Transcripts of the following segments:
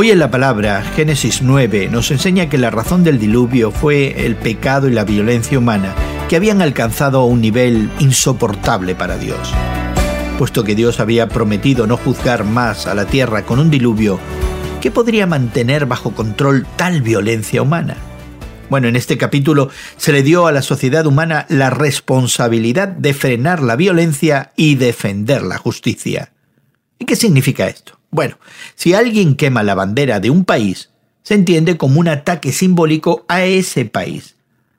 Hoy en la palabra, Génesis 9, nos enseña que la razón del diluvio fue el pecado y la violencia humana, que habían alcanzado un nivel insoportable para Dios. Puesto que Dios había prometido no juzgar más a la tierra con un diluvio, ¿qué podría mantener bajo control tal violencia humana? Bueno, en este capítulo se le dio a la sociedad humana la responsabilidad de frenar la violencia y defender la justicia. ¿Y qué significa esto? Bueno, si alguien quema la bandera de un país, se entiende como un ataque simbólico a ese país.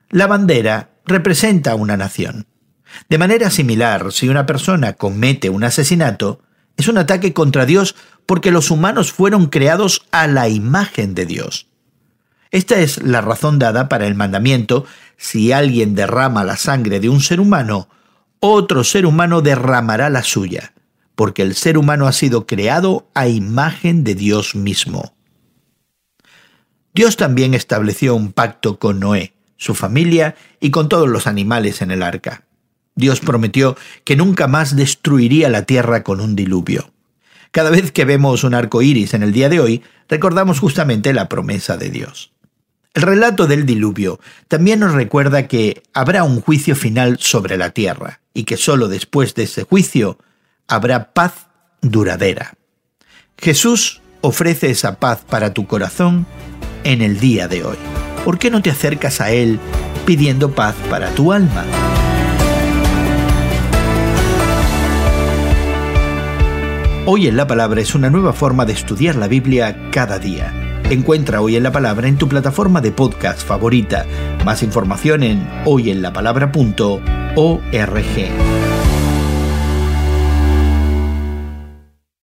La bandera representa a una nación. De manera similar, si una persona comete un asesinato, es un ataque contra Dios porque los humanos fueron creados a la imagen de Dios. Esta es la razón dada para el mandamiento, si alguien derrama la sangre de un ser humano, otro ser humano derramará la suya porque el ser humano ha sido creado a imagen de Dios mismo. Dios también estableció un pacto con Noé, su familia y con todos los animales en el arca. Dios prometió que nunca más destruiría la tierra con un diluvio. Cada vez que vemos un arco iris en el día de hoy, recordamos justamente la promesa de Dios. El relato del diluvio también nos recuerda que habrá un juicio final sobre la tierra y que sólo después de ese juicio habrá paz duradera. Jesús ofrece esa paz para tu corazón en el día de hoy. ¿Por qué no te acercas a Él pidiendo paz para tu alma? Hoy en la Palabra es una nueva forma de estudiar la Biblia cada día. Encuentra Hoy en la Palabra en tu plataforma de podcast favorita. Más información en hoyenlapalabra.org.